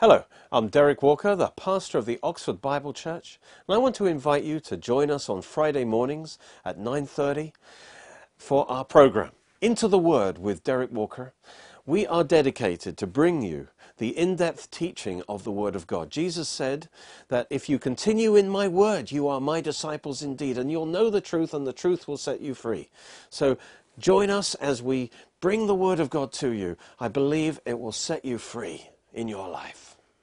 Hello, I'm Derek Walker, the pastor of the Oxford Bible Church, and I want to invite you to join us on Friday mornings at 9:30 for our program Into the Word with Derek Walker. We are dedicated to bring you the in-depth teaching of the Word of God. Jesus said that if you continue in my word, you are my disciples indeed, and you'll know the truth, and the truth will set you free. So join us as we bring the Word of God to you. I believe it will set you free in your life.